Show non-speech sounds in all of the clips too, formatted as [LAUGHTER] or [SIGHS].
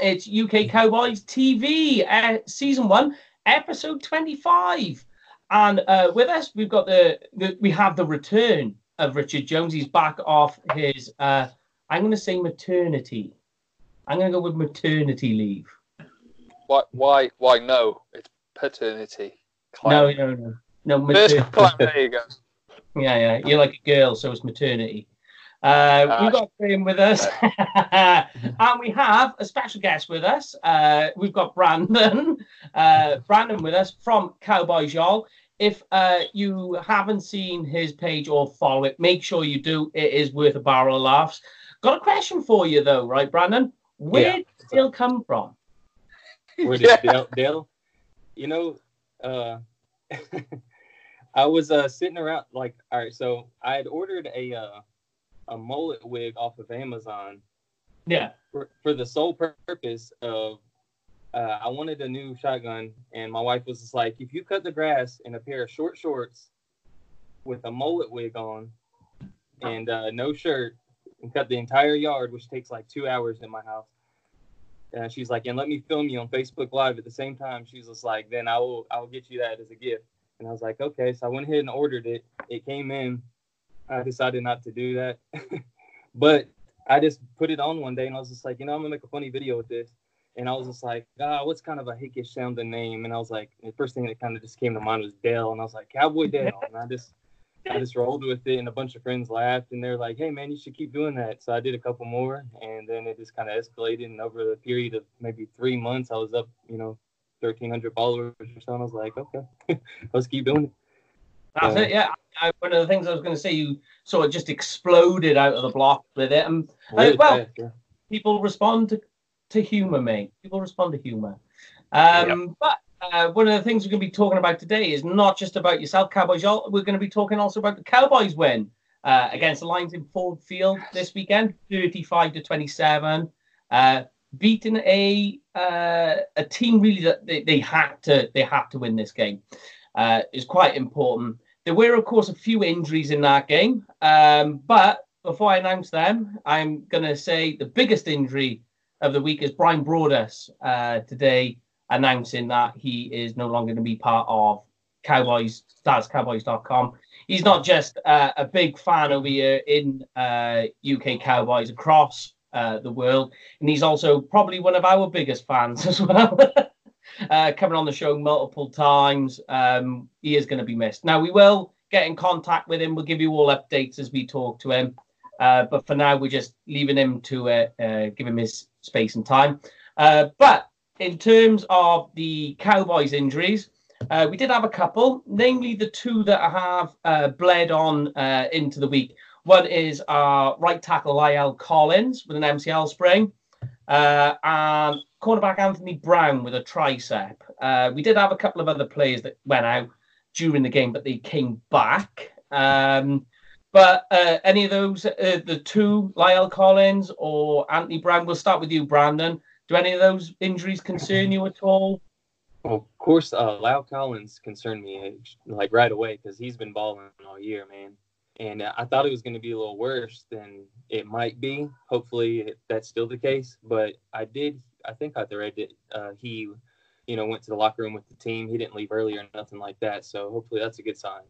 It's UK Cowboys TV, uh, season one, episode 25. And uh, with us, we've got the, the, we have the return of Richard Jones. He's back off his, uh, I'm going to say maternity. I'm going to go with maternity leave. Why? Why? Why? No, it's paternity. No, no, no, no. Maternity. there you go. [LAUGHS] Yeah, yeah. You're like a girl, so it's maternity. Uh, we've got Graham with us, [LAUGHS] and we have a special guest with us. Uh, we've got Brandon, uh, Brandon with us from Cowboy Jol. If uh, you haven't seen his page or follow it, make sure you do. It is worth a barrel of laughs. Got a question for you though, right, Brandon? Where yeah. did Dale come from? Where did Dale, Dale? You know, uh, [LAUGHS] I was uh, sitting around like, all right. So I had ordered a uh, a mullet wig off of Amazon. Yeah. For, for the sole purpose of uh, I wanted a new shotgun, and my wife was just like, if you cut the grass in a pair of short shorts with a mullet wig on and uh, no shirt, and cut the entire yard, which takes like two hours in my house. And she's like, and let me film you on Facebook Live at the same time. She's just like, then I will, I will get you that as a gift. And I was like, okay. So I went ahead and ordered it. It came in. I decided not to do that. [LAUGHS] but I just put it on one day and I was just like, you know, I'm gonna make a funny video with this. And I was just like, ah, what's kind of a hickish sounding name? And I was like, the first thing that kind of just came to mind was Dale. And I was like, Cowboy [LAUGHS] Dale. And I just I just rolled with it and a bunch of friends laughed and they're like, Hey man, you should keep doing that. So I did a couple more and then it just kind of escalated and over the period of maybe three months I was up, you know, thirteen hundred followers or something. I was like, Okay, [LAUGHS] let's keep doing it. That's it. Yeah. I, one of the things I was going to say, you sort of just exploded out of the block with it, and really well, yeah. people respond to, to humor, mate. People respond to humor. Um, yep. But uh, one of the things we're going to be talking about today is not just about yourself, Cowboys. We're going to be talking also about the Cowboys win uh, against the Lions in Ford Field this weekend, 35 to 27. Uh, beating a uh, a team really that they, they had to they had to win this game uh, is quite important. There were, of course, a few injuries in that game, um, but before I announce them, I'm going to say the biggest injury of the week is Bryan Broaddus uh, today announcing that he is no longer going to be part of Cowboys, StarsCowboys.com. He's not just uh, a big fan over here in uh, UK Cowboys across uh, the world, and he's also probably one of our biggest fans [LAUGHS] as well. Uh, coming on the show multiple times. Um, he is going to be missed. Now, we will get in contact with him. We'll give you all updates as we talk to him. Uh, but for now, we're just leaving him to uh, uh give him his space and time. Uh, but in terms of the Cowboys injuries, uh, we did have a couple, namely the two that have bled on into the week. One is our right tackle La'el Collins with an MCL sprain, and cornerback Anthony Brown with a tricep. Uh, we did have a couple of other players that went out during the game, but they came back. Um, but uh, any of those, uh, the two, Lyle Collins or Anthony Brown, we'll start with you, Brandon. Do any of those injuries concern you at all? Well, of course, uh, La'el Collins concerned me like right away because he's been balling all year, man. And I thought it was going to be a little worse than it might be. Hopefully, that's still the case. But I did I think I read it. Uh, he, you know, went to the locker room with the team. He didn't leave early or nothing like that. So hopefully that's a good sign.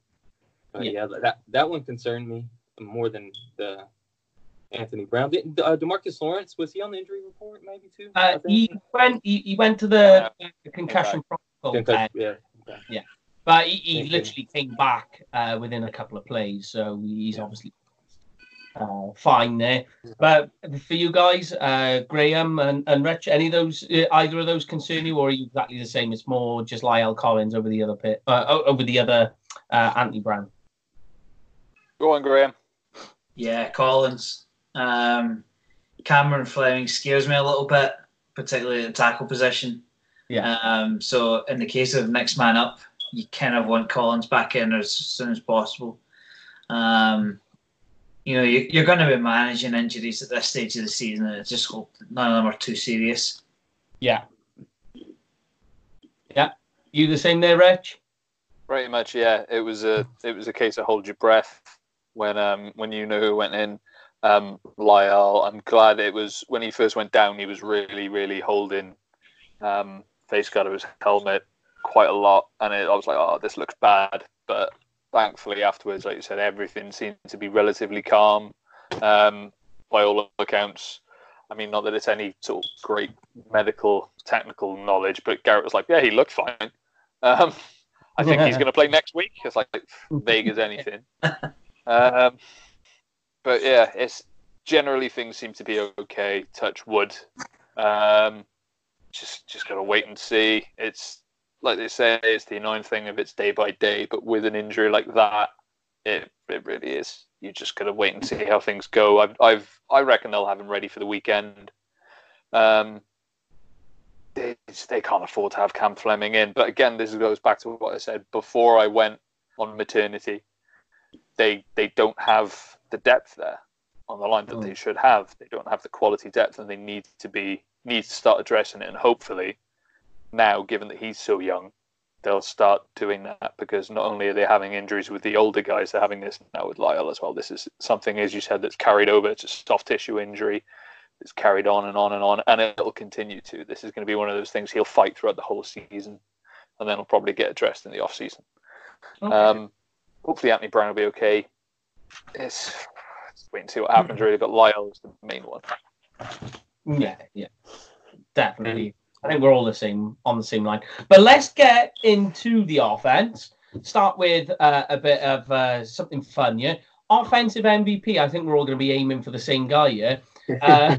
But yeah, yeah that that one concerned me more than the Anthony Brown. Did, uh, DeMarcus Lawrence was he on the injury report maybe too? Uh, he went. He, he went to the, the concussion okay. protocol. yeah. Okay. Yeah. But he, he literally came back uh, within a couple of plays, so he's yeah. obviously uh, fine there. But for you guys, uh, Graham and, and Rich, any of those, uh, either of those concern you, or are you exactly the same? It's more just Lyle Collins over the other pit, uh, over the other uh, Anthony Brown. Go on, Graham. Yeah, Collins. Um, Cameron Fleming scares me a little bit, particularly the tackle position. Yeah. Um, so in the case of next man up, you kind of want Collins back in as soon as possible. Um, you know, you, are going to be managing injuries at this stage of the season, and I just hope none of them are too serious. Yeah. Yeah. You the same there, Rich? Pretty much, yeah. It was a it was a case of hold your breath when um when you know who went in. um, Lyle. I'm glad it was when he first went down. He was really, really holding um, face guard of his helmet quite a lot, and it, I was like, "Oh, this looks bad." But thankfully, afterwards, like you said, everything seemed to be relatively calm um, by all accounts. I mean, not that it's any sort of great medical technical knowledge, but Garrett was like, "Yeah, he looked fine." Um, I think he's [LAUGHS] going to play next week. It's like vague as anything. [LAUGHS] Um, but yeah, it's generally things seem to be okay. Touch wood. Um, just just gotta wait and see. It's like they say, it's the annoying thing of it's day by day. But with an injury like that, it it really is. You just gotta wait and see how things go. I've I've I reckon they'll have him ready for the weekend. Um, they, they can't afford to have Cam Fleming in. But again, this goes back to what I said before I went on maternity. They they don't have the depth there on the line that they should have. They don't have the quality depth, and they need to be need to start addressing it. And hopefully, now, given that he's so young, they'll start doing that because not only are they having injuries with the older guys, they're having this now with Lyle as well. This is something, as you said, that's carried over. It's a soft tissue injury. It's carried on and on and on, and it'll continue to. This is going to be one of those things he'll fight throughout the whole season, and then he'll probably get addressed in the off season. Okay. Um, hopefully, Anthony Brown will be okay. It's, let's wait and see what happens, really. But Lyle is the main one. Yeah, yeah, definitely. I think we're all the same on the same line. But let's get into the offense. Start with uh, a bit of uh, something fun yeah. Offensive MVP. I think we're all going to be aiming for the same guy yeah. Uh,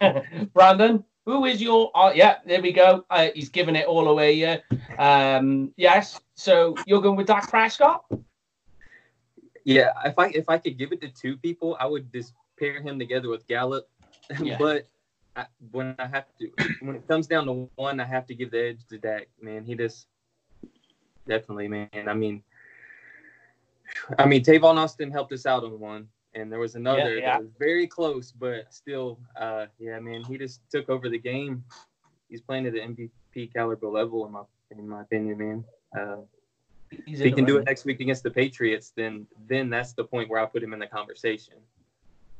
[LAUGHS] [LAUGHS] Brandon, who is your? Uh, yeah, there we go. Uh, he's giving it all away yeah. Um, yes. So you're going with Dak Prescott? Yeah, if I if I could give it to two people, I would just pair him together with Gallup. Yeah. but I, when I have to, [CLEARS THROAT] when it comes down to one, I have to give the edge to Dak. Man, he just definitely, man. I mean, I mean, Tavon Austin helped us out on one, and there was another Yeah, yeah. that was very close, but still, uh, yeah, man, he just took over the game. He's playing at the MVP caliber level, in my in my opinion, man. Uh, if he can do it next week against the Patriots, then then that's the point where I put him in the conversation.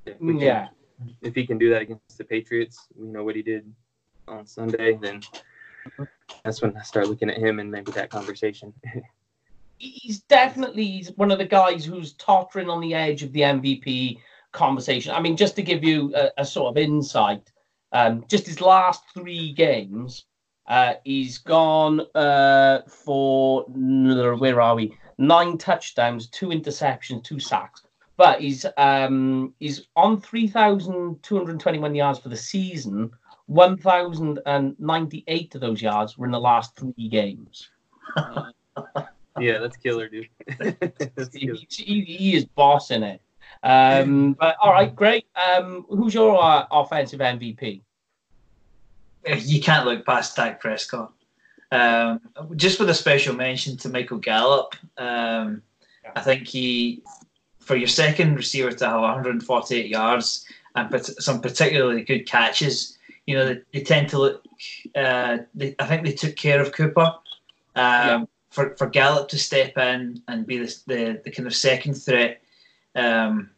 We can- Yeah. If he can do that against the Patriots, you know what he did on Sunday, then that's when I start looking at him and maybe that conversation. [LAUGHS] he's definitely one of the guys who's tottering on the edge of the MVP conversation. I mean, just to give you a, a sort of insight, um, just his last three games, uh, he's gone uh, for where are we? Nine touchdowns, two interceptions, two sacks. But he's um, he's on three thousand two hundred twenty-one yards for the season. One thousand and ninety-eight of those yards were in the last three games. [LAUGHS] yeah, that's killer, dude. [LAUGHS] That's he, killer. he, he is bossing it. Um, but all right, great. Um, who's your uh, offensive MVP? you can't look past Dak Prescott. Um, just with a special mention to Michael Gallup, um, I think he, for your second receiver to have 148 yards and some particularly good catches, you know, they, they tend to look. Uh, they, I think they took care of Cooper. Um, Yeah. For for Gallup to step in and be the the, the kind of second threat. Um,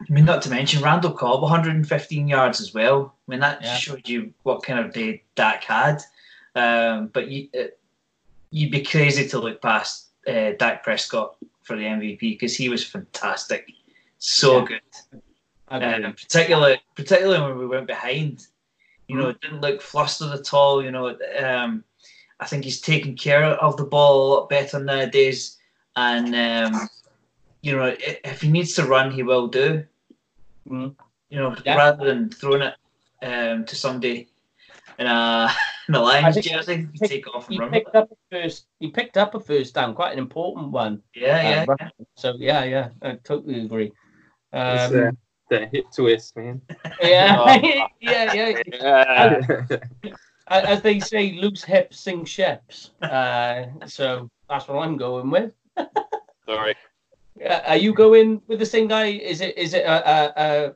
I mean, not to mention Randall Cobb, 115 yards as well. I mean, that Yeah. showed you what kind of day Dak had. Um, but you, uh, you'd be crazy to look past uh, Dak Prescott for the MVP because he was fantastic, so Yeah. good. And Um, particularly, particularly when we went behind, you know, it didn't look flustered at all. You know, um, I think he's taking care of the ball a lot better nowadays, and um, you know, if he needs to run, he will do. Mhm. You know, Yeah. rather than throwing it um, to somebody in a in a Lions think jersey, he take off and he run. picked up a first. He picked up a first down, quite an important one. Yeah, Uh, yeah. So yeah, yeah, I totally agree. It's, Um, uh, the hip twist, man. [LAUGHS] yeah, [LAUGHS] Oh. [LAUGHS] yeah, yeah. Yeah. As they say, loose hips sink ships. Uh, so that's what I'm going with. Sorry. Uh, are you going with the same guy? Is it is it a a, a,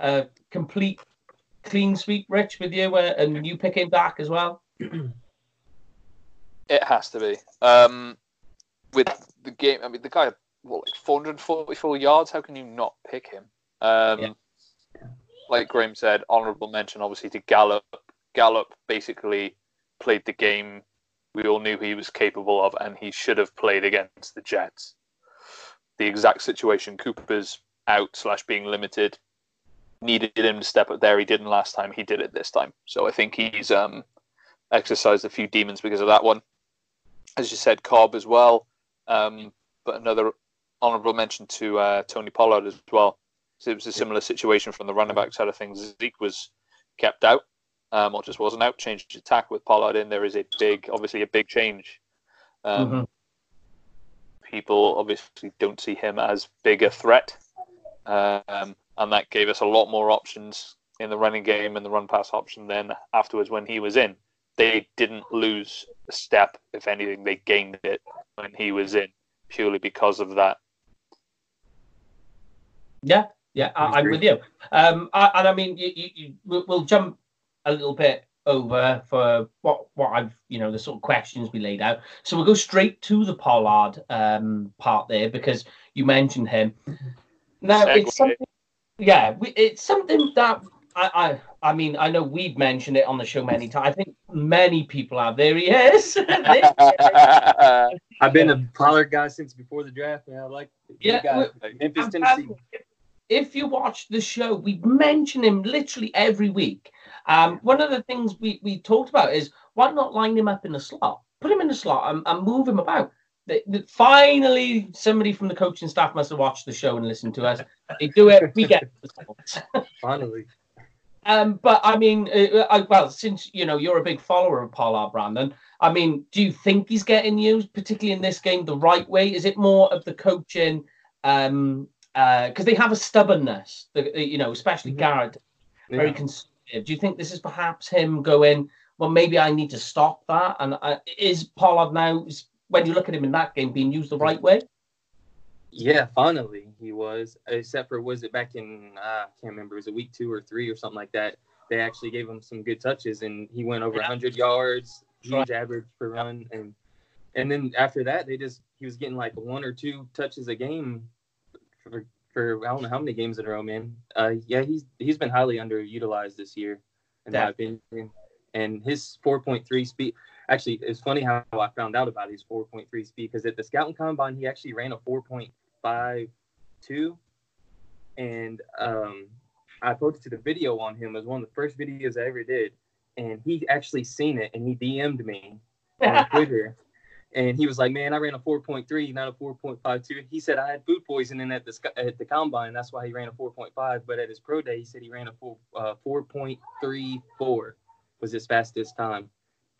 a complete clean sweep, Rich, with you, uh, and you pick him back as well? [CLEARS THROAT] It has to be. Um, with the game, I mean, the guy, what, like 444 yards? How can you not pick him? Um, Yeah. like Graham said, honourable mention obviously to Gallup. Gallup basically played the game we all knew he was capable of, and he should have played against the Jets. The exact situation Cooper's out slash being limited needed him to step up there. He didn't last time. He did it this time. So I think he's um, exercised a few demons because of that one. As you said, Cobb as well. Um, but another honourable mention to uh, Tony Pollard as well. So it was a similar situation from the running back side of things. Zeke was kept out, um, or just wasn't out. Changed attack with Pollard in. There is a big, obviously, a big change. Um, mm-hmm. People obviously don't see him as big a threat, um, and that gave us a lot more options in the running game and the run pass option. Then afterwards, when he was in, they didn't lose a step. If anything, they gained it when he was in, purely because of that. Yeah, yeah, I, am with you. Um, I, and I mean, you, you, you, we'll jump a little bit over for what what I've you know the sort of questions we laid out. So we'll go straight to the Pollard um, part there because you mentioned him. Now segue. it's something, yeah, we, it's something that I, I I mean I know we've mentioned it on the show many times. I think many people have. There he is. [LAUGHS] [LAUGHS] I've been a Pollard guy since before the draft, man. I like yeah, guy, Memphis, Tennessee. If you watch the show, we mention him literally every week. Um, one of the things we, we talked about is why not line him up in the slot? Put him in the slot and, and move him about. The, the, finally, somebody from the coaching staff must have watched the show and listened to us. They do it. We get [LAUGHS] finally. Um, but I mean, uh, I, well, since you know you're a big follower of Pollard, Brandon, I mean, do you think he's getting used, particularly in this game, the right way? Is it more of the coaching? Um, because uh, they have a stubbornness, you know, especially mm-hmm. Garrett, very yeah. conservative. Do you think this is perhaps him going, well, maybe I need to stop that? And uh, is Pollard now, when you look at him in that game, being used the right way? Yeah, finally he was. Except for was it back in uh, I can't remember, It was it week two or three or something like that? They actually gave him some good touches, and he went over yeah. 100 yards, huge average per run, and and then after that, they just he was getting like one or two touches a game for, for I don't know how many games in a row, man. Uh, yeah, he's he's been highly underutilized this year, in my opinion. And his 4.3 speed, actually, it's funny how I found out about his 4.3 speed because at the scouting combine he actually ran a 4.52, and um, I posted a video on him. It was one of the first videos I ever did, and he actually seen it and he DM'd me on [LAUGHS] Twitter and he was like, "Man, I ran a 4.3, not a 4.52." He said I had food poisoning at the at the combine, that's why he ran a 4.5. But at his pro day, he said he ran a 4 uh, 4.34 was his fastest time,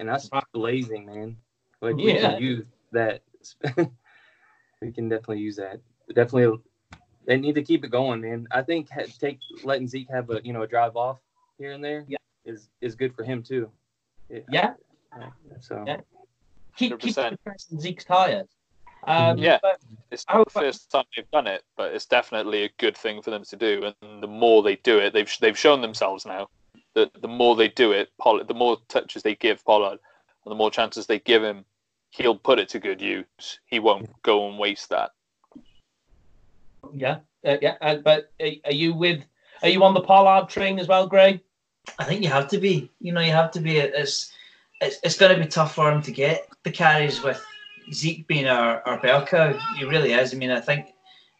and that's not blazing, man. Like yeah. we can use that. [LAUGHS] we can definitely use that. Definitely, they need to keep it going, man. I think take letting Zeke have a you know a drive off here and there yeah. is is good for him too. Yeah. yeah. So. Yeah keep 100%. keep pressing Zeke's tires. Um, yeah, it's not the first time they've done it, but it's definitely a good thing for them to do. And the more they do it, they've they've shown themselves now that the more they do it, Pollard, the more touches they give Pollard, and the more chances they give him, he'll put it to good use. He won't go and waste that. Yeah, uh, yeah. Uh, but are you with? Are you on the Pollard train as well, Greg? I think you have to be. You know, you have to be. It's it's, it's going to be tough for him to get the carries with Zeke being our, our bell cow. He really is. I mean, I think,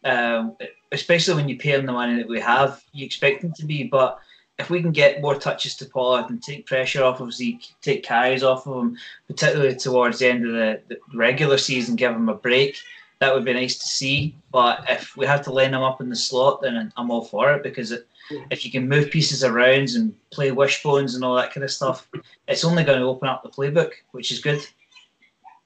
um, especially when you pay him the money that we have, you expect him to be. But if we can get more touches to Pollard and take pressure off of Zeke, take carries off of him, particularly towards the end of the, the regular season, give him a break, that would be nice to see. But if we have to line him up in the slot, then I'm all for it because it, if you can move pieces around and play wishbones and all that kind of stuff, it's only going to open up the playbook, which is good.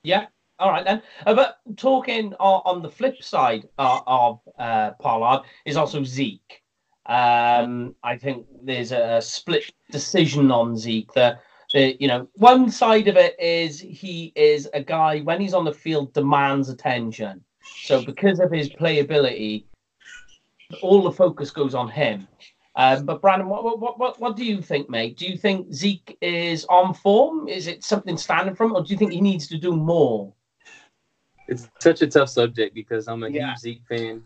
Yeah. All right then. Uh, but talking on, on the flip side uh, of uh, Pollard is also Zeke. Um, I think there's a split decision on Zeke. That the, you know, one side of it is he is a guy when he's on the field demands attention. So because of his playability, all the focus goes on him. Um, but Brandon, what, what what what do you think, mate? Do you think Zeke is on form? Is it something standing from, or do you think he needs to do more? It's such a tough subject because I'm a yeah. huge Zeke fan.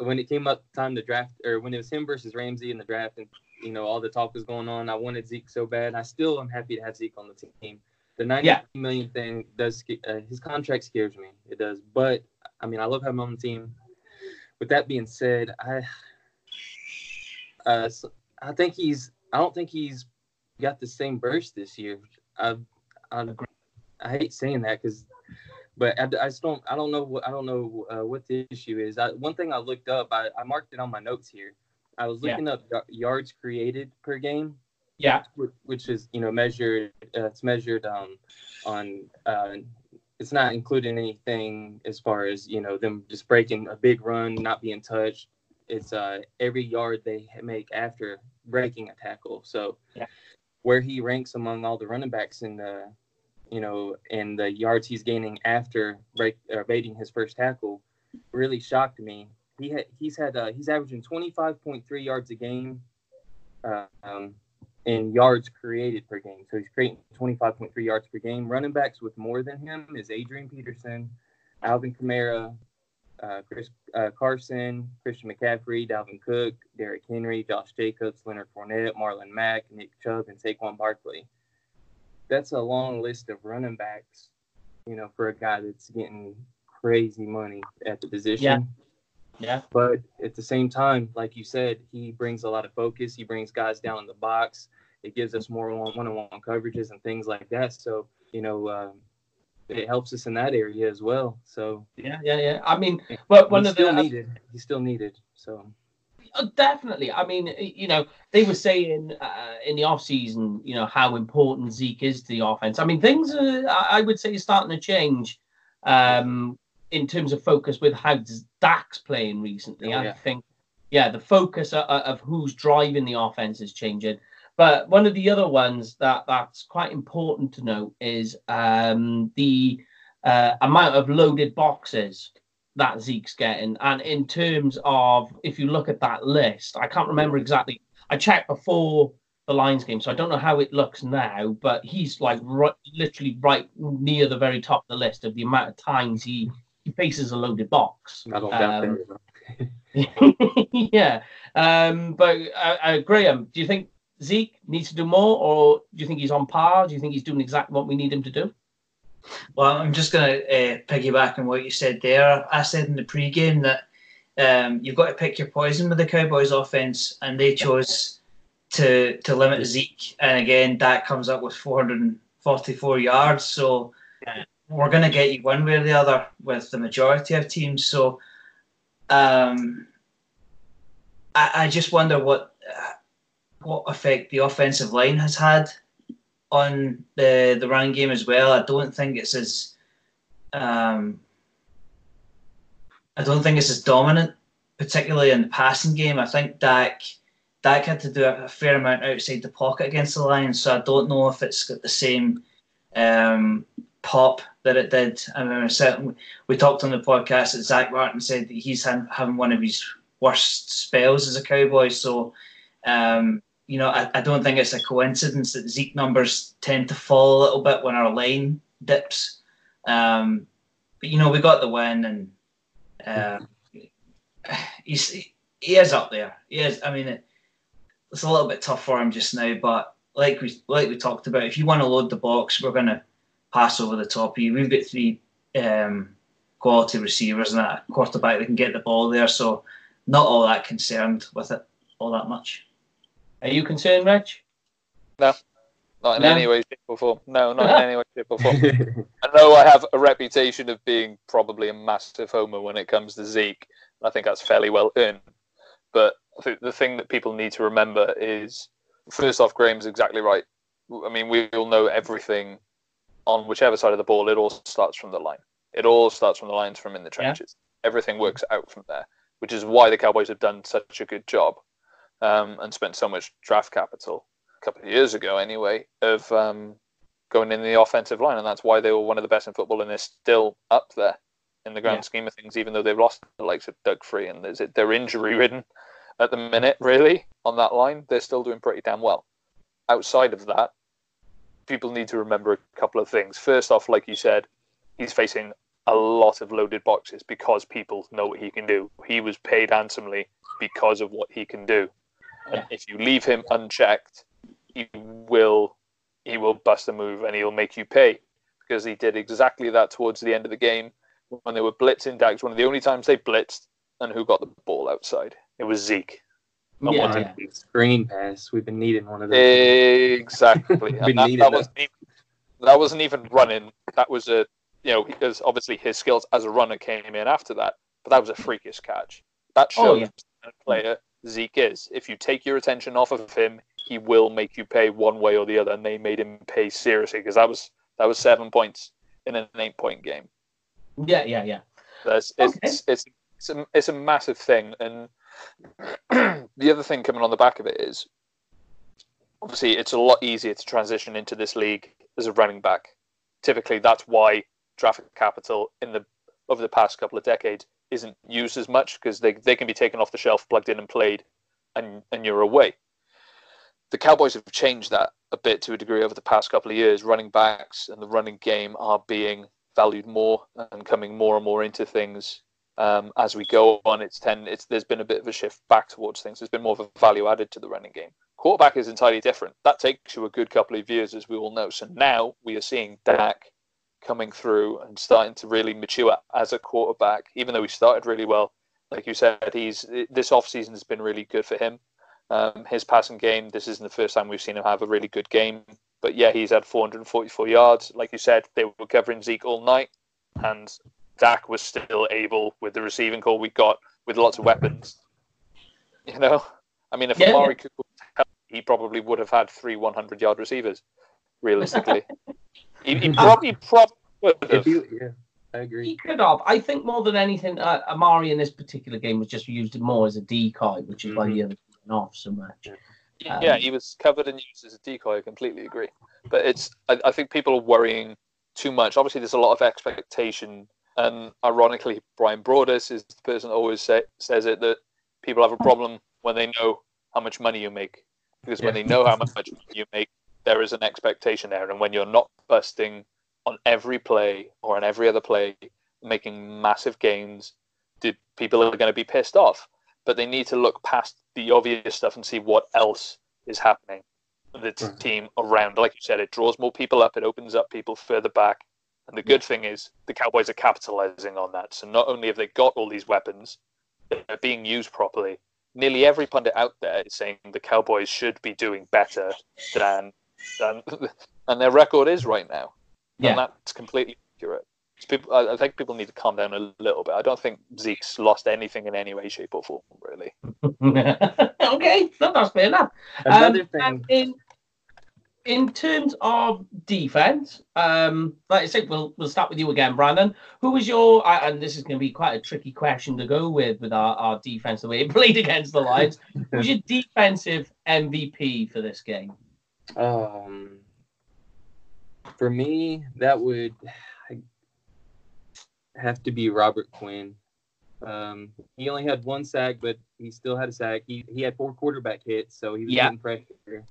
When it came up time to draft, or when it was him versus Ramsey in the draft, and you know all the talk was going on. I wanted Zeke so bad. I still am happy to have Zeke on the team. The ninety Yeah. million thing does uh, his contract scares me. It does, but I mean I love having him on the team. With that being said, I uh, I think he's I don't think he's got the same burst this year. I I, I hate saying that because, but I, I just don't I don't know what I don't know uh, what the issue is. I, one thing I looked up, I, I marked it on my notes here. I was Yeah. looking up y- yards created per game, Yeah, which is you know measured. Uh, it's measured um on uh, it's not including anything as far as you know them just breaking a big run, not being touched. It's uh every yard they make after breaking a tackle. So Yeah. where he ranks among all the running backs in the you know and the yards he's gaining after break or baiting his first tackle really shocked me. He had he's had uh, he's averaging 25.3 yards a game. Uh, um, in yards created per game. So he's creating 25.3 yards per game. Running backs with more than him is Adrian Peterson, Alvin Kamara, uh, Chris uh, Carson, Christian McCaffrey, Dalvin Cook, Derrick Henry, Josh Jacobs, Leonard Fournette, Marlon Mack, Nick Chubb, and Saquon Barkley. That's a long list of running backs, you know, for a guy that's getting crazy money at the position. Yeah. yeah, But at the same time, like you said, he brings a lot of focus. He brings guys down in the box. It gives us more one-on-one coverages and things like that. So you know, um, it helps us in that area as well. So yeah, yeah, yeah. I mean, but one of the still needed. He's still needed. So definitely. I mean, you know, they were saying uh, in the off season, you know, how important Zeke is to the offense. I mean, things are, I would say, starting to change um, in terms of focus with how Dak's playing recently. Oh, I think, yeah, the focus of, of who's driving the offense is changing. But one of the other ones that that's quite important to note is um, the uh, amount of loaded boxes that Zeke's getting. And in terms of, if you look at that list, I can't remember exactly. I checked before the Lions game, so I don't know how it looks now, but he's like right, literally right near the very top of the list of the amount of times he, he faces a loaded box. I don't doubt Um, [LAUGHS] yeah. Um, but uh, uh, Graham, do you think Zeke needs to do more, or do you think he's on par? Do you think he's doing exactly what we need him to do? Well, I'm just going to uh, piggyback on what you said there. I said in the pre-game that um, you've got to pick your poison with the Cowboys offense, and they chose to to limit Zeke. And again, that comes up with 444 yards, so we're going to get you one way or the other with the majority of teams. So um, I, I just wonder what uh, what effect the offensive line has had on the the run game as well. I don't think it's as um, I don't think it's as dominant, particularly in the passing game. I think Dak Dak had to do a, fair amount outside the pocket against the Lions, so I don't know if it's got the same um, pop that it did. I mean, certainly we talked on the podcast that Zack Martin said that he's having one of his worst spells as a Cowboy. So, um, you know, I, I don't think it's a coincidence that Zeke numbers tend to fall a little bit when our line dips. Um, but you know, we got the win, and uh, [SIGHS] he's he is up there. He is. I mean, it, it's a little bit tough for him just now, but like we like we talked about, if you want to load the box, we're going to pass over the top of you. We've got three um, quality receivers and a quarterback that can get the ball there, so not all that concerned with it all that much. Are you concerned, Reg? No, not in No? any way, shape, or form. No, not in [LAUGHS] any way, shape, or form. I know I have a reputation of being probably a massive homer when it comes to Zeke. And I think that's fairly well earned. But I think the thing that people need to remember is, first off, Graham's exactly right. I mean, we all know everything on whichever side of the ball. It all starts from the line. It all starts from the lines from in the trenches. Everything works out from there, which is why the Cowboys have done such a good job um, and spent so much draft capital a couple of years ago, anyway, of um, going in the offensive line, and that's why they were one of the best in football, and they're still up there in the grand Yeah. scheme of things, even though they've lost the likes of Doug Free and they're injury ridden at the minute, really, on that line. They're still doing pretty damn well. Outside of that, people need to remember a couple of things. First off, like you said, he's facing a lot of loaded boxes because people know what he can do. He was paid handsomely because of what he can do. And if you leave him unchecked, he will he will bust a move and he'll make you pay because he did exactly that towards the end of the game when they were blitzing Dax. One of the only times they blitzed, and who got the ball outside? It was Zeke. I Yeah, yeah. Screen pass. We've been needing one of those. Exactly. [LAUGHS] And that, that that. wasn't even, that wasn't even running. That was a you know because obviously his skills as a runner came in after that, but that was a freakish catch. That shows Oh, yeah. the kind of player Zeke is. If you take your attention off of him, he will make you pay one way or the other, and they made him pay seriously because that was that was seven points in an eight point game. Yeah, yeah, yeah. That's Okay. it's, it's it's a it's a massive thing, and [CLEARS THROAT] the other thing coming on the back of it is obviously it's a lot easier to transition into this league as a running back. Typically, that's why traffic capital in the over the past couple of decades isn't used as much because they they can be taken off the shelf, plugged in, and played, and and you're away. The Cowboys have changed that a bit to a degree over the past couple of years. Running backs and the running game are being valued more and coming more and more into things um, as we go on. It's ten. It's there's been a bit of a shift back towards things. There's been more of a value added to the running game. Quarterback is entirely different. That takes you a good couple of years, as we all know. So now we are seeing Dak coming through and starting to really mature as a quarterback. Even though he started really well, like you said, he's this offseason has been really good for him. Um, his passing game. This isn't the first time we've seen him have a really good game. But yeah, he's had 444 yards. Like you said, they were covering Zeke all night, and Dak was still able with the receiving call we got with lots of weapons. You know, I mean, if Yeah, Amari was healthy, he probably would have had three 100 yard receivers, realistically. [LAUGHS] he, he [LAUGHS] probably probably would If have. you, yeah, I agree. He could have. I think more than anything, uh, Amari in this particular game was just used more as a decoy, which is why Mhm. he had went off so much. Um, yeah, he was covered and used as a decoy. I completely agree. But it's I, I think people are worrying too much. Obviously, there's a lot of expectation, and ironically, Bryan Broaddus is the person that always say, says it that people have a problem when they know how much money you make, because when Yeah. they know how much money you make, there is an expectation there, and when you're not busting on every play or on every other play, making massive gains, the people are going to be pissed off. But they need to look past the obvious stuff and see what else is happening the t- Right. team around. Like you said, it draws more people up, it opens up people further back. And the good thing is the Cowboys are capitalizing on that. So not only have they got all these weapons, they're being used properly. Nearly every pundit out there is saying the Cowboys should be doing better than than, than their record is right now. Yeah. And that's completely accurate. So people, I, I think people need to calm down a little bit. I don't think Zeke's lost anything in any way, shape, or form, really. [LAUGHS] okay, no, that's fair enough. Another Um, thing. in in terms of defense, um, like I said, we'll we'll start with you again, Brandon. Who was your uh, and this is going to be quite a tricky question to go with with our, our defense the way it [LAUGHS] played against the Lions. [LAUGHS] Who was your defensive MVP for this game? Um, for me, that would have to be Robert Quinn. Um, he only had one sack, but he still had a sack. He he had four quarterback hits, so he was Yeah. getting pressure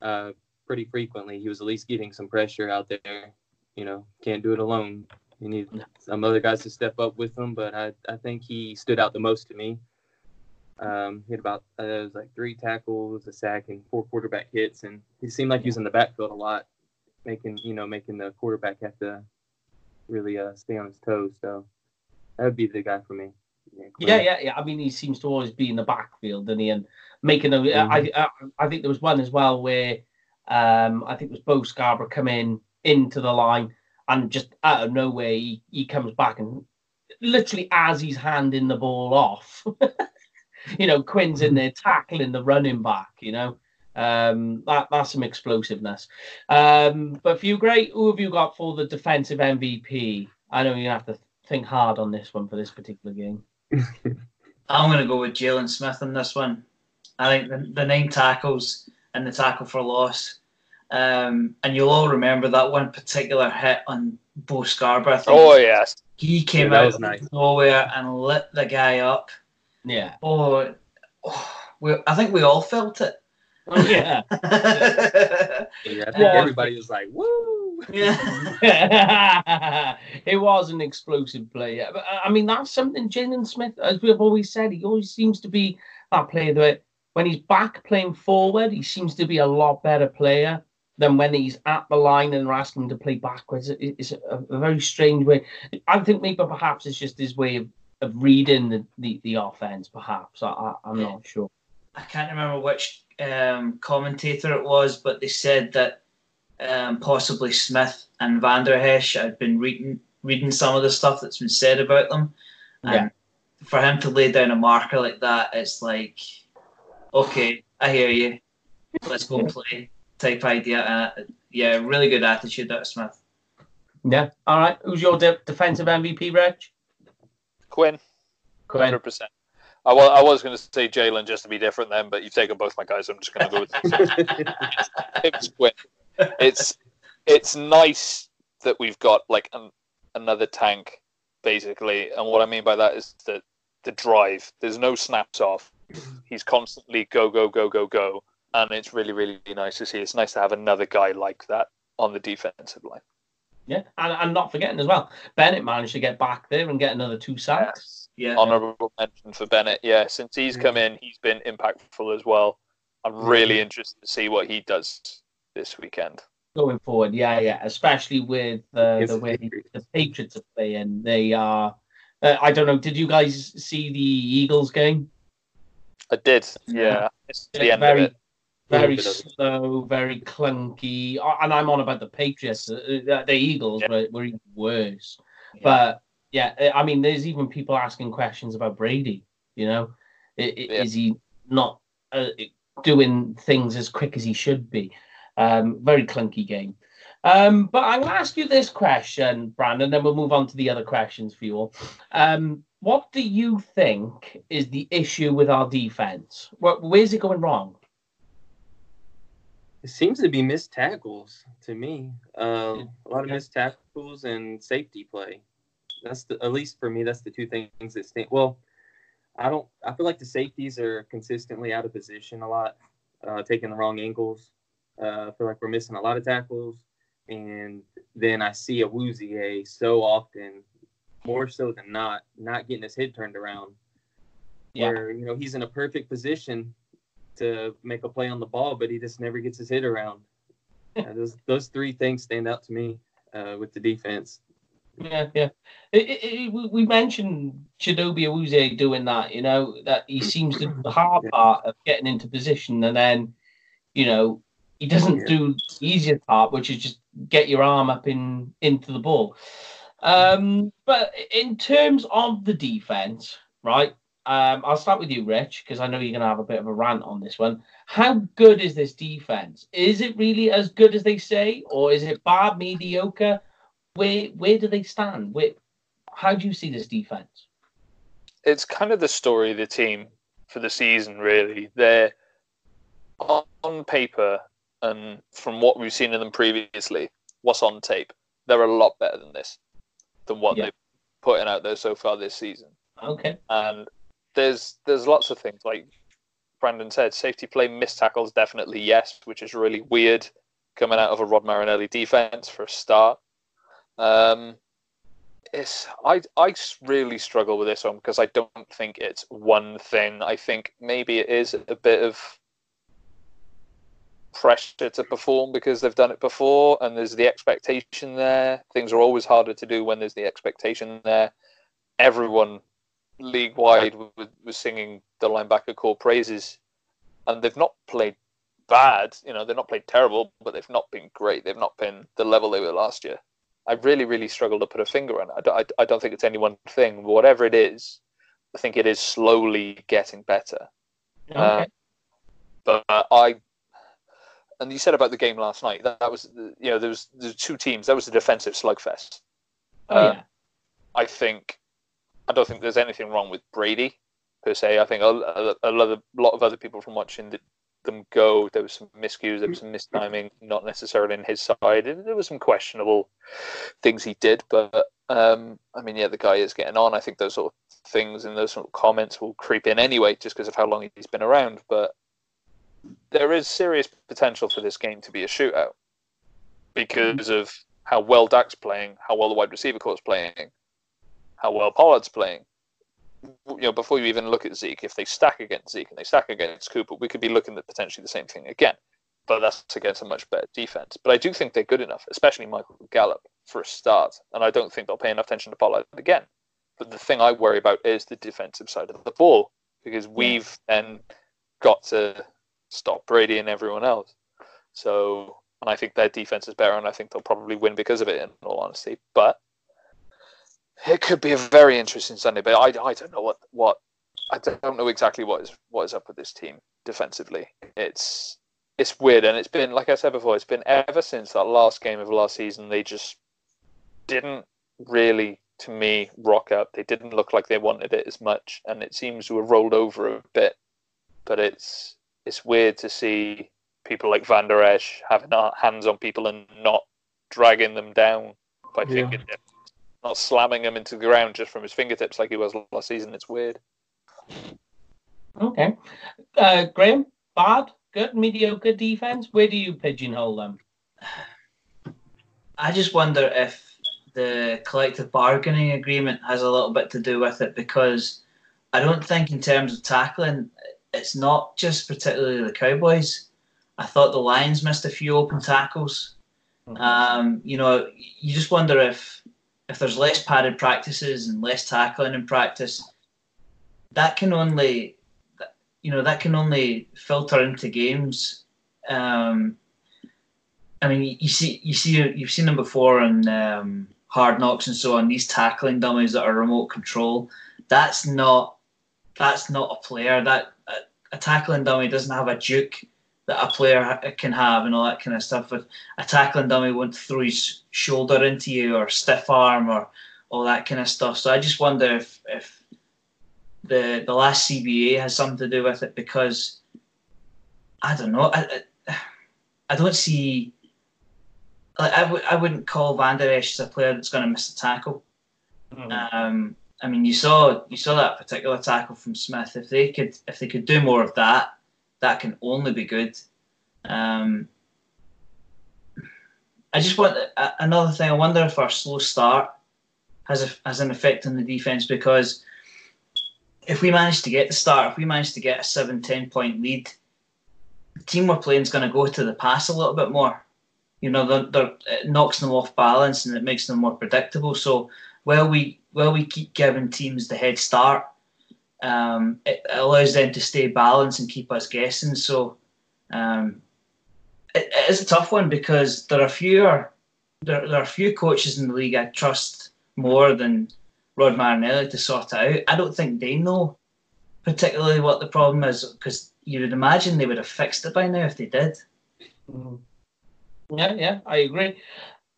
uh, pretty frequently. He was at least getting some pressure out there. You know, can't do it alone. You need some other guys to step up with him, but I, I think he stood out the most to me. Um, he had about uh, it was like three tackles, a sack, and four quarterback hits, and he seemed like he was in the backfield a lot, making you know making the quarterback have to really uh, stay on his toes. So that would be the guy for me. Quinn. Yeah, yeah, yeah. I mean, he seems to always be in the backfield, doesn't he? And making a, I, I, I think there was one as well where, um, I think it was Bo Scarborough come in into the line and just out of nowhere he, he comes back and literally as he's handing the ball off, [LAUGHS] you know, Quinn's in there tackling the running back. You know, um, that that's some explosiveness. Um, but for you, great. Who have you got for the defensive MVP? I know you have to think hard on this one for this particular game. [LAUGHS] I'm going to go with Jaylon Smith on this one. I think the, the nine tackles and the tackle for loss. Um, and you'll all remember that one particular hit on Bo Scarborough. Oh yes, he came Yeah, out was of nice. nowhere and lit the guy up. Yeah. Oh, oh we, I think we all felt it. yeah. [LAUGHS] Yeah, I think Yeah. everybody was like, "Woo!" yeah. [LAUGHS] it was an explosive play. But, uh, I mean, that's something Jaylon Smith, as we've always said, he always seems to be that player that when he's back playing forward, he seems to be a lot better player than when he's at the line and they're asking him to play backwards. It's a, a very strange way. I think maybe perhaps it's just his way of, of reading the, the, the offense, perhaps. I, I, am not sure. I can't remember which um, commentator it was, but they said that um, possibly Smith and Vander had been reading reading some of the stuff that's been said about them. And yeah. for him to lay down a marker like that, it's like, okay, I hear you. Let's go play type idea. Uh, yeah, really good attitude out of Smith. Yeah. All right. Who's your de- defensive MVP, Reg? Quinn. Quinn. 100%. I was, I was going to say Jaylon just to be different then, but you've taken both my guys. I'm just going to go with [LAUGHS] it's Quinn. It's it's nice that we've got like an, another tank, basically. And what I mean by that is that the drive. There's no snaps off. He's constantly go go go go go and it's really really nice to see. It's nice to have another guy like that on the defensive line. Yeah, and, and not forgetting as well, Bennett managed to get back there and get another two sacks. Yeah, honourable mention for Bennett. Yeah, since he's come in, he's been impactful as well. I'm really interested to see what he does this weekend. Going forward, yeah, yeah, especially with uh, the way the Patriots are playing. They are. Uh, I don't know. Did you guys see the Eagles game? I did. Yeah, it's the end very, of it very slow, very clunky. And I'm on about the Patriots. Uh, uh, the Eagles yeah. were, were, even worse. Yeah. But yeah, uh, I mean, there's even people asking questions about Brady. You know, yeah. is he not uh, doing things as quick as he should be? Um, very clunky game. Um, but I'm going to ask you this question, Brandon, then we'll move on to the other questions for you all. Um, what do you think is the issue with our defense? Where, where's it going wrong? It seems to be missed tackles to me. Um, a lot of missed tackles and safety play. That's the, at least for me. That's the two things that stand. Well, I don't. I feel like the safeties are consistently out of position a lot, uh, taking the wrong angles. Uh, I feel like we're missing a lot of tackles, and then I see Awuzie so often, more so than not, not getting his head turned around. Yeah. Where you know he's in a perfect position to make a play on the ball, but he just never gets his hit around. [LAUGHS] yeah, those those three things stand out to me uh, with the defense. Yeah, yeah. It, it, it, we mentioned Chidobe Awuzie doing that. You know that he seems to do the hard part of getting into position, and then you know he doesn't yeah. do the easiest part, which is just get your arm up in into the ball. Um, but in terms of the defense, right? Um, I'll start with you, Rich, because I know you're going to have a bit of a rant on this one. How good is this defense? Is it really as good as they say, or is it bad, mediocre? Where where do they stand? Where, how do you see this defense? It's kind of the story of the team for the season, really. They're on paper, and from what we've seen of them previously, what's on tape, they're a lot better than this, than what yeah. they're putting out there so far this season. Okay. And there's there's lots of things like Brandon said. Safety play, missed tackles, definitely yes, which is really weird coming out of a Rod Marinelli defense for a start. Um, it's I I really struggle with this one because I don't think it's one thing. I think maybe it is a bit of pressure to perform because they've done it before and there's the expectation there. Things are always harder to do when there's the expectation there. Everyone league wide was, was singing the linebacker corps praises, and they've not played bad. You know, they've not played terrible, but they've not been great. They've not been the level they were last year. I really, really struggle to put a finger on it. I, I, I don't think it's any one thing. Whatever it is, I think it is slowly getting better. Okay. Uh, but uh, I, and you said about the game last night that, that was, you know, there was, there was two teams. That was the defensive slugfest. Oh, uh, yeah. I think I don't think there's anything wrong with Brady per se. I think a, a, a lot, of, lot of other people from watching the, them go, there was some miscues, there was some mistiming, not necessarily in his side. There was some questionable things he did, but um, I mean, yeah, the guy is getting on. I think those sort of things and those sort of comments will creep in anyway, just because of how long he's been around. But there is serious potential for this game to be a shootout because of how well Dak's playing, how well the wide receiver corps is playing, how well Pollard's playing. you know, before you even look at Zeke, if they stack against Zeke and they stack against Cooper, we could be looking at potentially the same thing again. But that's against a much better defense. But I do think they're good enough, especially Michael Gallup, for a start. And I don't think they'll pay enough attention to Pollard again. But the thing I worry about is the defensive side of the ball because we've then got to stop Brady and everyone else. So, and I think their defense is better, and I think they'll probably win because of it. In all honesty, but it could be a very interesting Sunday. But I, I don't know what what I don't know exactly what is what is up with this team defensively. It's it's weird, and it's been like I said before. It's been ever since that last game of last season. They just didn't really, to me, rock up. They didn't look like they wanted it as much, and it seems to have rolled over a bit. But it's it's weird to see people like Vander Esch having hands on people and not dragging them down by yeah. fingertips, not slamming them into the ground just from his fingertips like he was last season. It's weird. Okay. Uh, Graham, bad, good, mediocre defense. Where do you pigeonhole them? I just wonder if the collective bargaining agreement has a little bit to do with it because I don't think, in terms of tackling, it's not just particularly the Cowboys. I thought the Lions missed a few open tackles. Mm-hmm. Um, you know, you just wonder if if there's less padded practices and less tackling in practice, that can only, you know, that can only filter into games. Um, I mean, you see, you see, you've seen them before on um, Hard Knocks and so on. These tackling dummies that are remote control. That's not, that's not a player. That a, a tackling dummy doesn't have a juke that a player can have and all that kind of stuff. If a tackling dummy won't throw his shoulder into you or stiff arm or all that kind of stuff. So I just wonder if if the the last CBA has something to do with it because I don't know. I I, I don't see. Like I w- I wouldn't call Vander Esch as a player that's going to miss a tackle. Mm-hmm. Um, I mean, you saw you saw that particular tackle from Smith. If they could if they could do more of that, that can only be good. Um, I just want uh, another thing. I wonder if our slow start has a, has an effect on the defense because if we manage to get the start, if we manage to get a 7 10 point lead, the team we're playing is going to go to the pass a little bit more. You know, they're, they're, it knocks them off balance and it makes them more predictable. So while we while we keep giving teams the head start, um, it allows them to stay balanced and keep us guessing. So um, it, it is a tough one because there are fewer there, there are few coaches in the league I trust more than Rod Marinelli to sort out. I don't think they know particularly what the problem is because you would imagine they would have fixed it by now if they did. Mm-hmm. Yeah, yeah, I agree.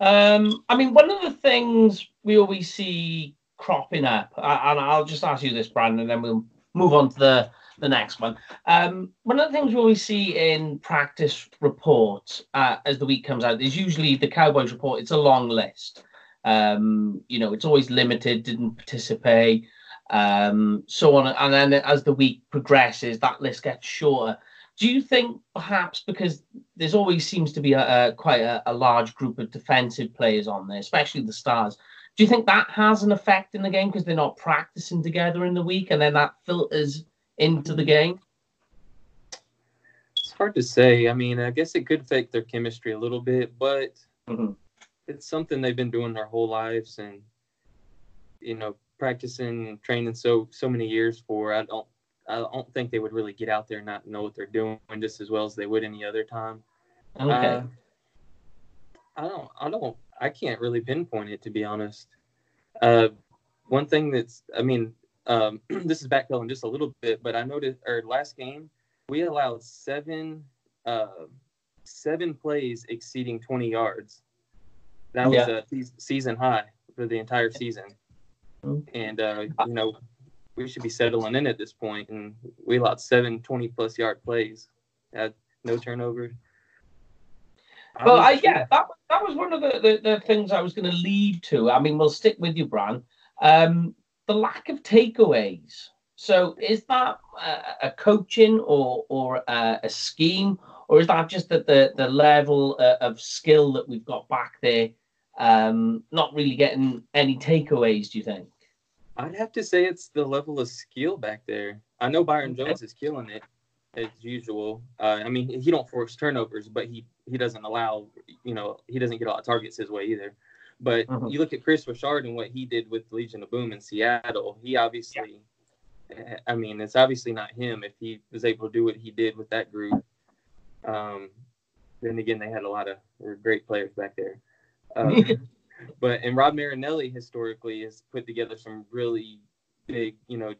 Um, I mean, one of the things we always see cropping up, and I'll just ask you this, Brandon, and then we'll move on to the the next one. Um, one of the things we always see in practice reports uh, as the week comes out is usually the Cowboys report. It's a long list. Um, you know, it's always limited, didn't participate, um, so on. And then as the week progresses, that list gets shorter. Do you think perhaps because there's always seems to be a, a quite a, a large group of defensive players on there, especially the stars, do you think that has an effect in the game because they're not practicing together in the week and then that filters into the game? It's hard to say. I mean, I guess it could affect their chemistry a little bit, but mm-hmm. it's something they've been doing their whole lives and you know, practicing and training so so many years for. I don't I don't think they would really get out there and not know what they're doing just as well as they would any other time. Okay. Uh, I don't I don't I can't really pinpoint it to be honest. Uh, one thing that's, I mean, um, [CLEARS THROAT] this is backpedaling just a little bit, but I noticed our last game we allowed seven uh, seven plays exceeding 20 yards. That was yeah. a season high for the entire season, and uh, you know we should be settling in at this point, and we allowed seven 20 plus yard plays, had no turnovers. Well, I, yeah, that that was one of the, the, the things I was going to lead to. I mean, we'll stick with you, Bran. Um, the lack of takeaways. So, is that a, a coaching or or a, a, scheme, or is that just that the the level uh, of skill that we've got back there, um, not really getting any takeaways? Do you think? I'd have to say it's the level of skill back there. I know Byron Jones is killing it as usual. Uh, I mean, he don't force turnovers, but he he doesn't allow, you know, he doesn't get a lot of targets his way either. But Mhm. you look at Kris Richard and what he did with Legion of Boom in Seattle. He obviously, I mean, it's obviously not him if he was able to do what he did with that group. Um, then again, they had a lot of great players back there. Um, [LAUGHS] but and Rod Marinelli historically has put together some really big, you know,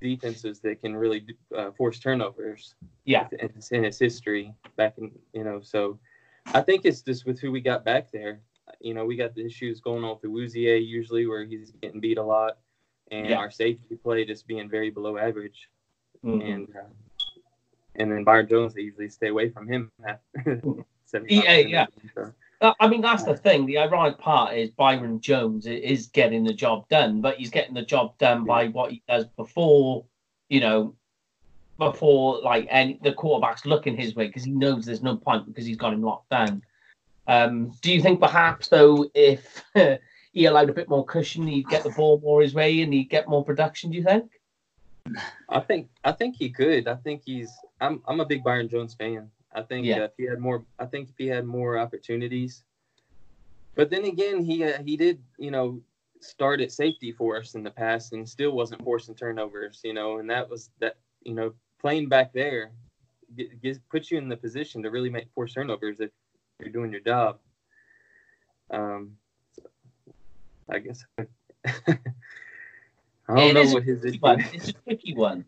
defenses that can really uh, force turnovers. Yeah. in, his- in his history back in, you know, so I think it's just with who we got back there. You know, we got the issues going on with Awuzie usually where he's getting beat a lot, and Yeah. our safety play just being very below average, Mhm. and uh, and then Byron Jones they usually stay away from him. half- [LAUGHS] 75% Yeah, yeah. of the game, so. Uh, I mean, that's the thing. The ironic part is Byron Jones is getting the job done, but he's getting the job done by what he does before, you know, before like any the quarterback's looking his way because he knows there's no point because he's got him locked down. Um, do you think perhaps though, if [LAUGHS] he allowed a bit more cushion, he'd get the ball more his way and he'd get more production? Do you think? I think I think he could. I think he's. I'm I'm a big Byron Jones fan. I think Yeah. uh, if he had more, I think if he had more opportunities. But then again, he uh, he did you know start at safety for us in the past and still wasn't forcing turnovers. You know, and that was that you know playing back there get, gives puts you in the position to really make force turnovers if you're doing your job. Um, so I guess. I [LAUGHS] don't It know what his tricky issue one. It's a tricky one.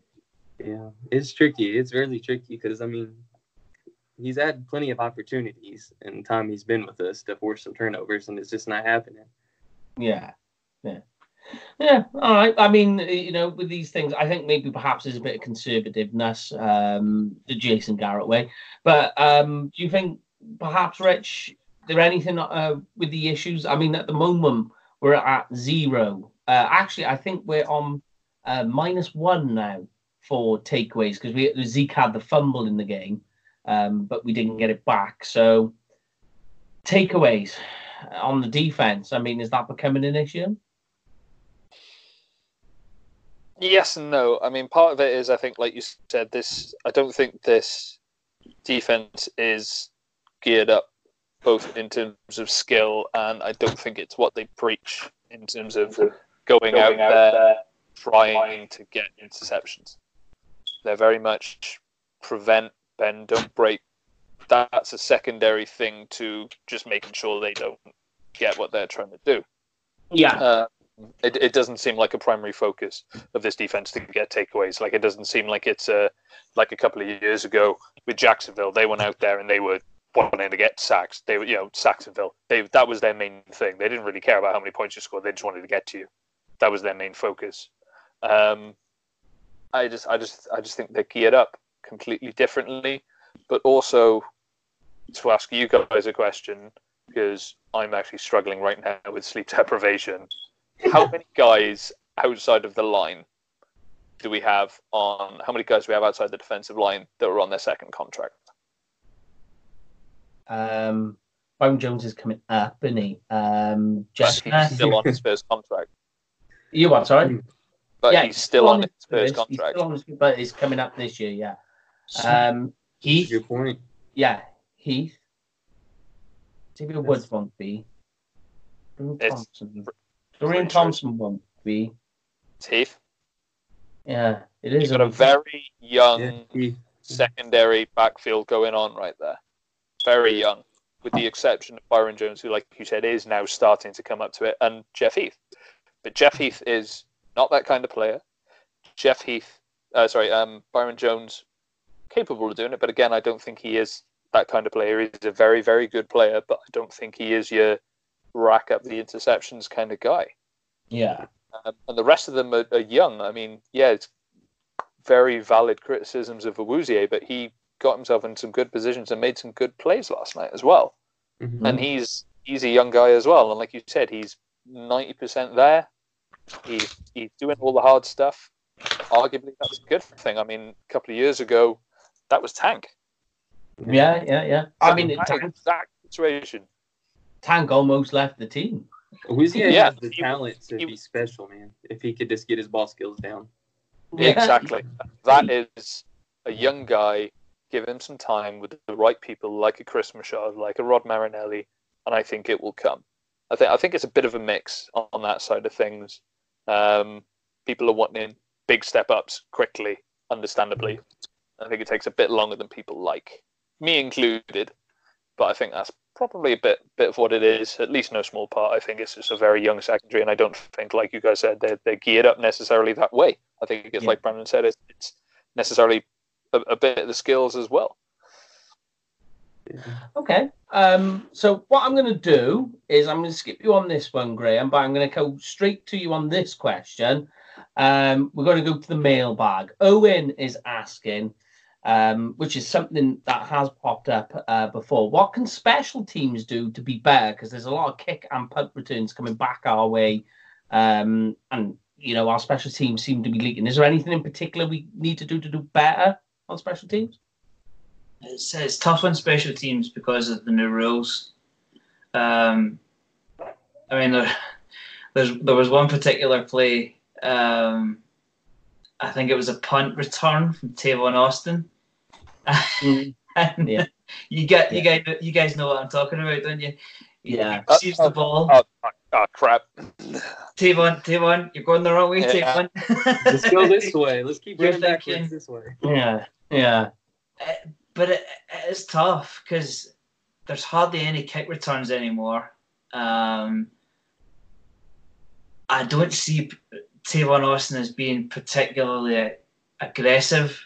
Yeah, it's tricky. It's really tricky because I mean, he's had plenty of opportunities in the time he's been with us to force some turnovers, and it's just not happening. Yeah, yeah, yeah. All right. I mean, you know, with these things, I think maybe perhaps there's a bit of conservativeness, um, the Jason Garrett way. But um, do you think perhaps, Rich, there anything uh, with the issues? I mean, at the moment we're at zero. Uh, actually, I think we're on uh, minus one now for takeaways because we Zeke had the fumble in the game, um, but we didn't get it back. So takeaways on the defense. I mean, is that becoming an issue? Yes and no. I mean, part of it is I think, like you said, this. I don't think this defense is geared up both in terms of skill and I don't think it's what they preach in terms of going, out, there, trying to get interceptions. They're very much prevent, bend, don't break. That's a secondary thing to just making sure they don't get what they're trying to do. Yeah. Uh, it, it doesn't seem like a primary focus of this defense to get takeaways. Like it doesn't seem like it's a like a couple of years ago with Jacksonville. They went out there and they were wanting to get sacks. They were, you know, Saxonville. They that was their main thing. They didn't really care about how many points you scored. They just wanted to get to you. That was their main focus. Um, I just, I just, I just think they're geared up completely differently. But also to ask you guys a question because I'm actually struggling right now with sleep [LAUGHS] deprivation. How many guys outside of the line do we have on? How many guys do we have outside the defensive line that are on their second contract? Um, Byron Jones is coming up, isn't he? Um, Jeff, But he's still on his first contract. you what? Sorry. But Yeah, he's still on his first contract. on his- but he's coming up this year. Yeah. Um, Heath. Good point. Yeah, Heath. Xavier Woods won't be. Darian Thompson. Darian Thompson won't be. Heath. Yeah, it is. He's got a very young Yeah, secondary backfield going on right there. Very young, with the exception of Byron Jones, who, like you said, is now starting to come up to it, and Jeff Heath. But Jeff Heath is not that kind of player. Jeff Heath, uh, sorry, um, Byron Jones, capable of doing it, but again, I don't think he is that kind of player. He's a very, very good player, but I don't think he is your rack up the interceptions kind of guy. Yeah. Um, and the rest of them are, are young. I mean, yeah, it's very valid criticisms of Awuzie, but he got himself in some good positions and made some good plays last night as well. mhm. And he's he's a young guy as well. And like you said, he's ninety percent there. He's he's doing all the hard stuff. Arguably, that's a good thing. I mean, a couple of years ago, that was Tank. Yeah, yeah, yeah. I mean, That Tank, exact situation. Tank almost left the team. Awuzie [LAUGHS] Yeah. has the talent to He- be special, man. If he could just get his ball skills down. Exactly. That is a young guy. Give him some time with the right people, like a Chris Machado, like a Rod Marinelli, and I think it will come. I think I think it's a bit of a mix on, on that side of things. Um, people are wanting big step ups quickly, understandably. I think it takes a bit longer than people like, me included. But I think that's probably a bit bit of what it is. At least no small part. I think it's just a very young secondary, and I don't think, like you guys said, they're, they're geared up necessarily that way. I think it's Yeah. like Brandon said, it's, it's necessarily a, a bit of the skills as well. Okay. Um, so what I'm going to do is I'm going to skip you on this one, Graham, but I'm going to go straight to you on this question. Um, we're going to go to the mailbag. Owen is asking, um, which is something that has popped up uh, before. What can special teams do to be better? Because there's a lot of kick and punt returns coming back our way, um, and you know our special teams seem to be leaking. Is there anything in particular we need to do to do better on special teams? It's, it's tough on special teams because of the new rules. Um, I mean, there, there's, there was one particular play. Um, I think it was a punt return from Tavon Austin. [LAUGHS] and Yeah. you get you guys you guys know what I'm talking about, don't you? He Yeah. receives the ball. Oh, oh, oh, crap! Tavon, Tavon, you're going the wrong way, Yeah. Tavon. Let's go this [LAUGHS] way. Let's keep You're running backwards thinking- this way. Yeah. Yeah. but it, it's tough because there's hardly any kick returns anymore. Um, I don't see P- Tavon Austin as being particularly aggressive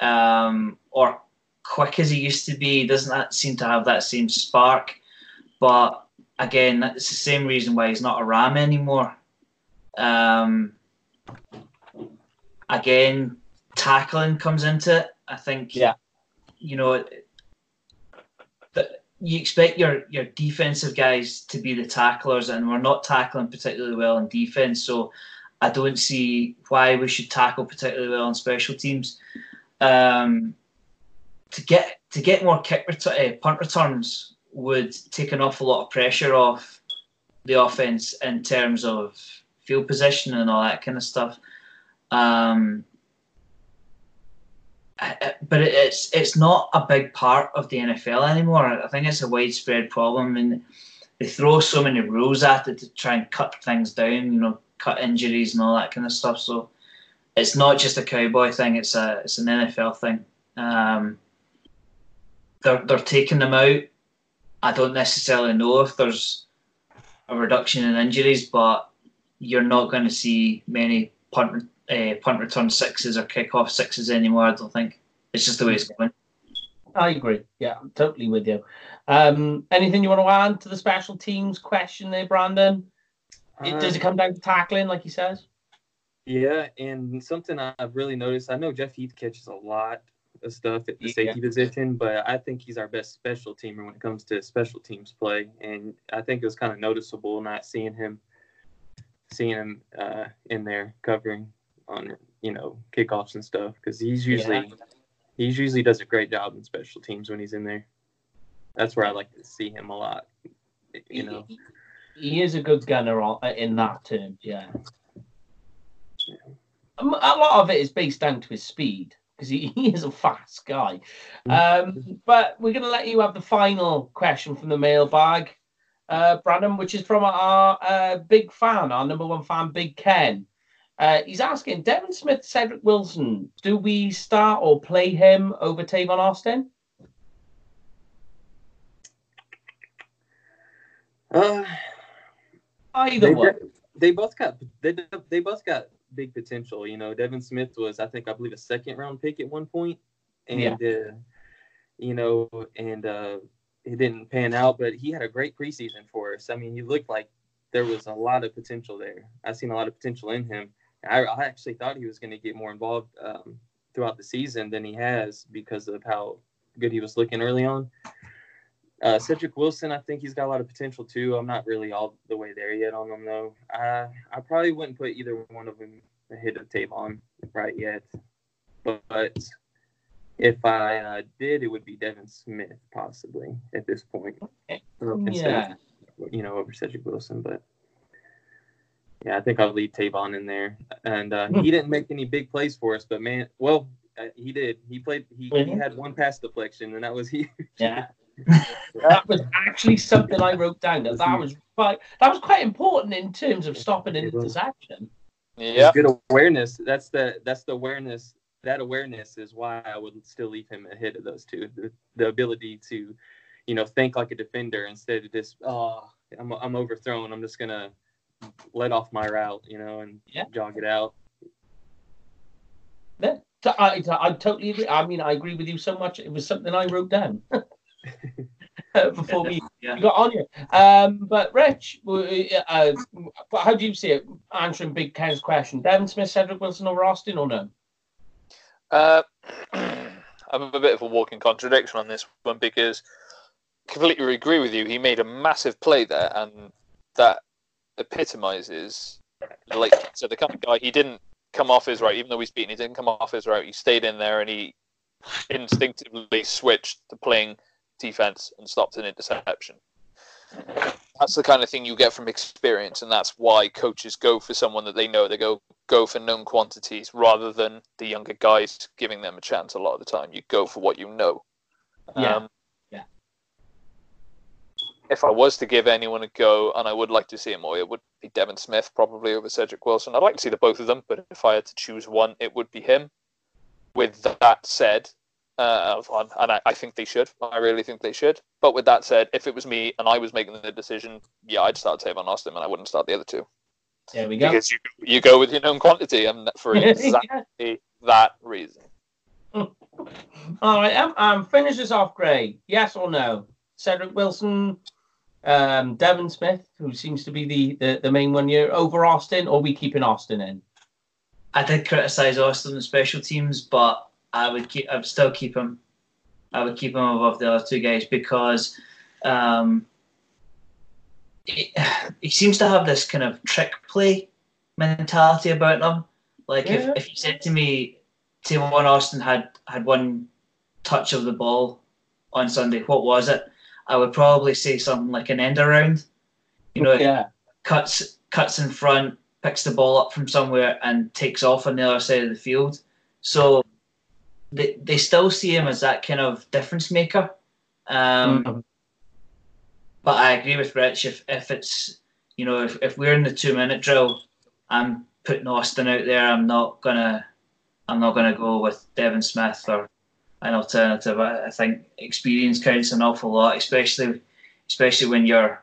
um, or quick as he used to be. He doesn't that seem to have that same spark. But again, that's the same reason why he's not a Ram anymore. Um, again, tackling comes into it. I think Yeah. you know that you expect your your defensive guys to be the tacklers, and we're not tackling particularly well in defense. So I don't see why we should tackle particularly well on special teams. Um, to get to get more kick ret- uh, punt returns would take an awful lot of pressure off the offense in terms of field position and all that kind of stuff. Um, but it's it's not a big part of the NFL anymore. I think it's a widespread problem, and they throw so many rules at it to try and cut things down. You know, cut injuries and all that kind of stuff. So it's not just a cowboy thing; it's a it's an NFL thing. Um, they're they're taking them out. I don't necessarily know if there's a reduction in injuries, but you're not going to see many punt uh, punt return sixes or kickoff sixes anymore. I don't think it's just the way it's going. I agree. Yeah, I'm totally with you. Um, anything you want to add to the special teams question there, Brandon? It, does it come down to tackling, like he says? Yeah, and something I've really noticed, I know Jeff Heath catches a lot of stuff at the Yeah. safety position, but I think he's our best special teamer when it comes to special teams play. And I think it was kind of noticeable not seeing him, seeing him uh, in there covering on you know kickoffs and stuff because he's usually he usually does a great job in special teams when he's in there. That's where I like to see him a lot. You know, he, he is a good gunner in that term. Yeah. Um, A lot of it is based down to his speed because he, [LAUGHS] he is a fast guy. Um, but we're going to let you have the final question from the mailbag, uh, Brandon, which is from our uh, big fan, our number one fan, Big Ken. Uh, he's asking Devin Smith, Cedric Wilson, do we start or play him over Tavon Austin? uh, Either they, one. they both got they, they both got big potential. You know, Devin Smith was I think I believe a second round pick at one point, and uh, you know, and uh, it didn't pan out, but he had a great preseason for us. I mean, he looked like there was a lot of potential there. I seen a lot of potential in him. I, I actually thought he was going to get more involved um, throughout the season than he has because of how good he was looking early on. Uh, Cedric Wilson, I think he's got a lot of potential too. I'm not really all the way there yet on him though. I I probably wouldn't put either one of them ahead of Tavon right yet. But, if I uh, did, it would be Devin Smith possibly at this point. Okay. Instead of- Yeah. you know, over Cedric Wilson. But yeah, I think I'll leave Tavon in there. And uh, he didn't make any big plays for us, but man, well, uh, he did. He played. He, he had one pass deflection, and that was [LAUGHS] huge. Yeah. That was actually something I wrote down. That that was quite that was quite important in terms of stopping an interception. Yeah, good awareness. That's the that's the awareness. That awareness is why I would still leave him ahead of those two. The, the ability to, you know, think like a defender instead of just oh I'm I'm overthrown. I'm just gonna let off my route, you know, and yeah. jog it out. Yeah, I, I totally agree. I mean, I agree with you so much. It was something I wrote down [LAUGHS] [LAUGHS] before we, [LAUGHS] yeah. got on here. Um, but Rich, uh, how do you see it? Answering Big Ken's question: Devin Smith, Cedric Wilson over Austin, or no? Uh, [CLEARS THROAT] I'm a bit of a walking contradiction on this one because completely agree with you. He made a massive play there, and that epitomizes like so the kind of guy he didn't come off his right, even though he's beaten, he didn't come off his right. He stayed in there and he instinctively switched to playing defense and stopped an interception. That's the kind of thing you get from experience, and that's why coaches go for someone that they know. They go go for known quantities rather than the younger guys giving them a chance. A lot of the time, you go for what you know. Yeah. Um, yeah. If I was to give anyone a go, and I would like to see him more, it would be Devin Smith probably over Cedric Wilson. I'd like to see the both of them, but if I had to choose one, it would be him. With that said, uh, and I, I, think they should. I really think they should. But with that said, if it was me and I was making the decision, yeah, I'd start Tavon Austin and I wouldn't start the other two. There we go. Because you you go with your known quantity, and for [LAUGHS] exactly yeah. that reason. [LAUGHS] All right, um, um, finish this off, Gray. Yes or no? Cedric Wilson, um, Devin Smith, who seems to be the, the, the main one here, over Austin, or we keeping Austin in? I did criticise Austin in special teams, but I would keep. I would still keep him. I would keep him above the other two guys because um, he, [SIGHS] he seems to have this kind of trick play mentality about him. Like yeah. if, if you said to me, Tavon Austin had had one touch of the ball on Sunday, what was it? I would probably say something like an end around. You know, yeah. cuts cuts in front, picks the ball up from somewhere, and takes off on the other side of the field. So they they still see him as that kind of difference maker. Um, mm-hmm. But I agree with Rich. If if it's you know if, if we're in the two minute drill, I'm putting Austin out there. I'm not gonna I'm not gonna go with Devin Smith or an alternative. I, I think experience counts an awful lot, especially especially when you're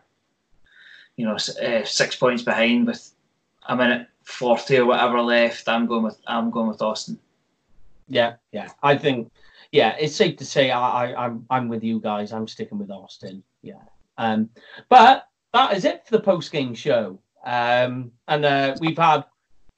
you know uh, six points behind with a minute forty or whatever left. I'm going with I'm going with Austin. Yeah, yeah. I think, yeah, it's safe to say I, I, I'm I'm with you guys. I'm sticking with Austin. Yeah. Um, but that is it for the post game show. Um, and uh, we've had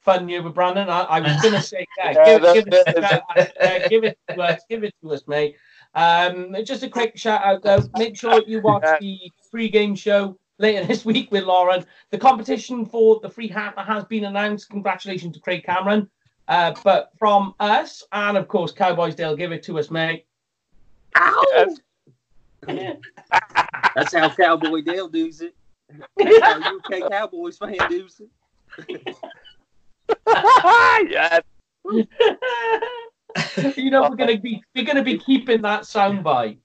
fun here with Brandon. I, I was [LAUGHS] going to say, yeah, give, give, it, uh, give it to us, give it to us, mate. Um, just a quick shout out though. Make sure [LAUGHS] you watch the free game show later [LAUGHS] this week with Lauren. The competition for the free hat has been announced. Congratulations to Craig Cameron. Uh, but from us, and of course, Cowboys Dale, give it to us, mate. Ow! [LAUGHS] That's how Cowboy Dale does it. That's UK Cowboys fan does it. yes. [LAUGHS] you know we're gonna be we're gonna be keeping that soundbite.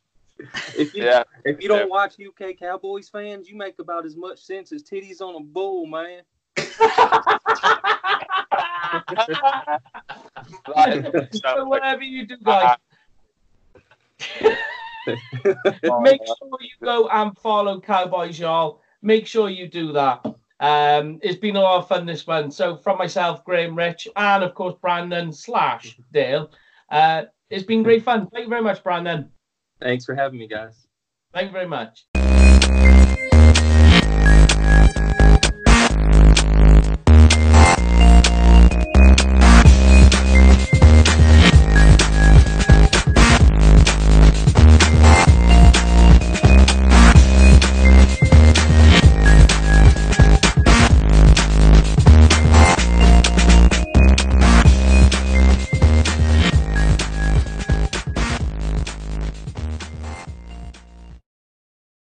If you yeah. if you don't watch UK Cowboys fans, you make about as much sense as titties on a bull, man [LAUGHS] so whatever you do, guys, [LAUGHS] make sure you go and follow Cowboys, y'all. Make sure you do that. Um, it's been a lot of fun this one. So from myself, Graham, Rich, and of course Brandon slash Dale, uh, it's been great fun. Thank you very much, Brandon. Thanks for having me, guys. Thank you very much.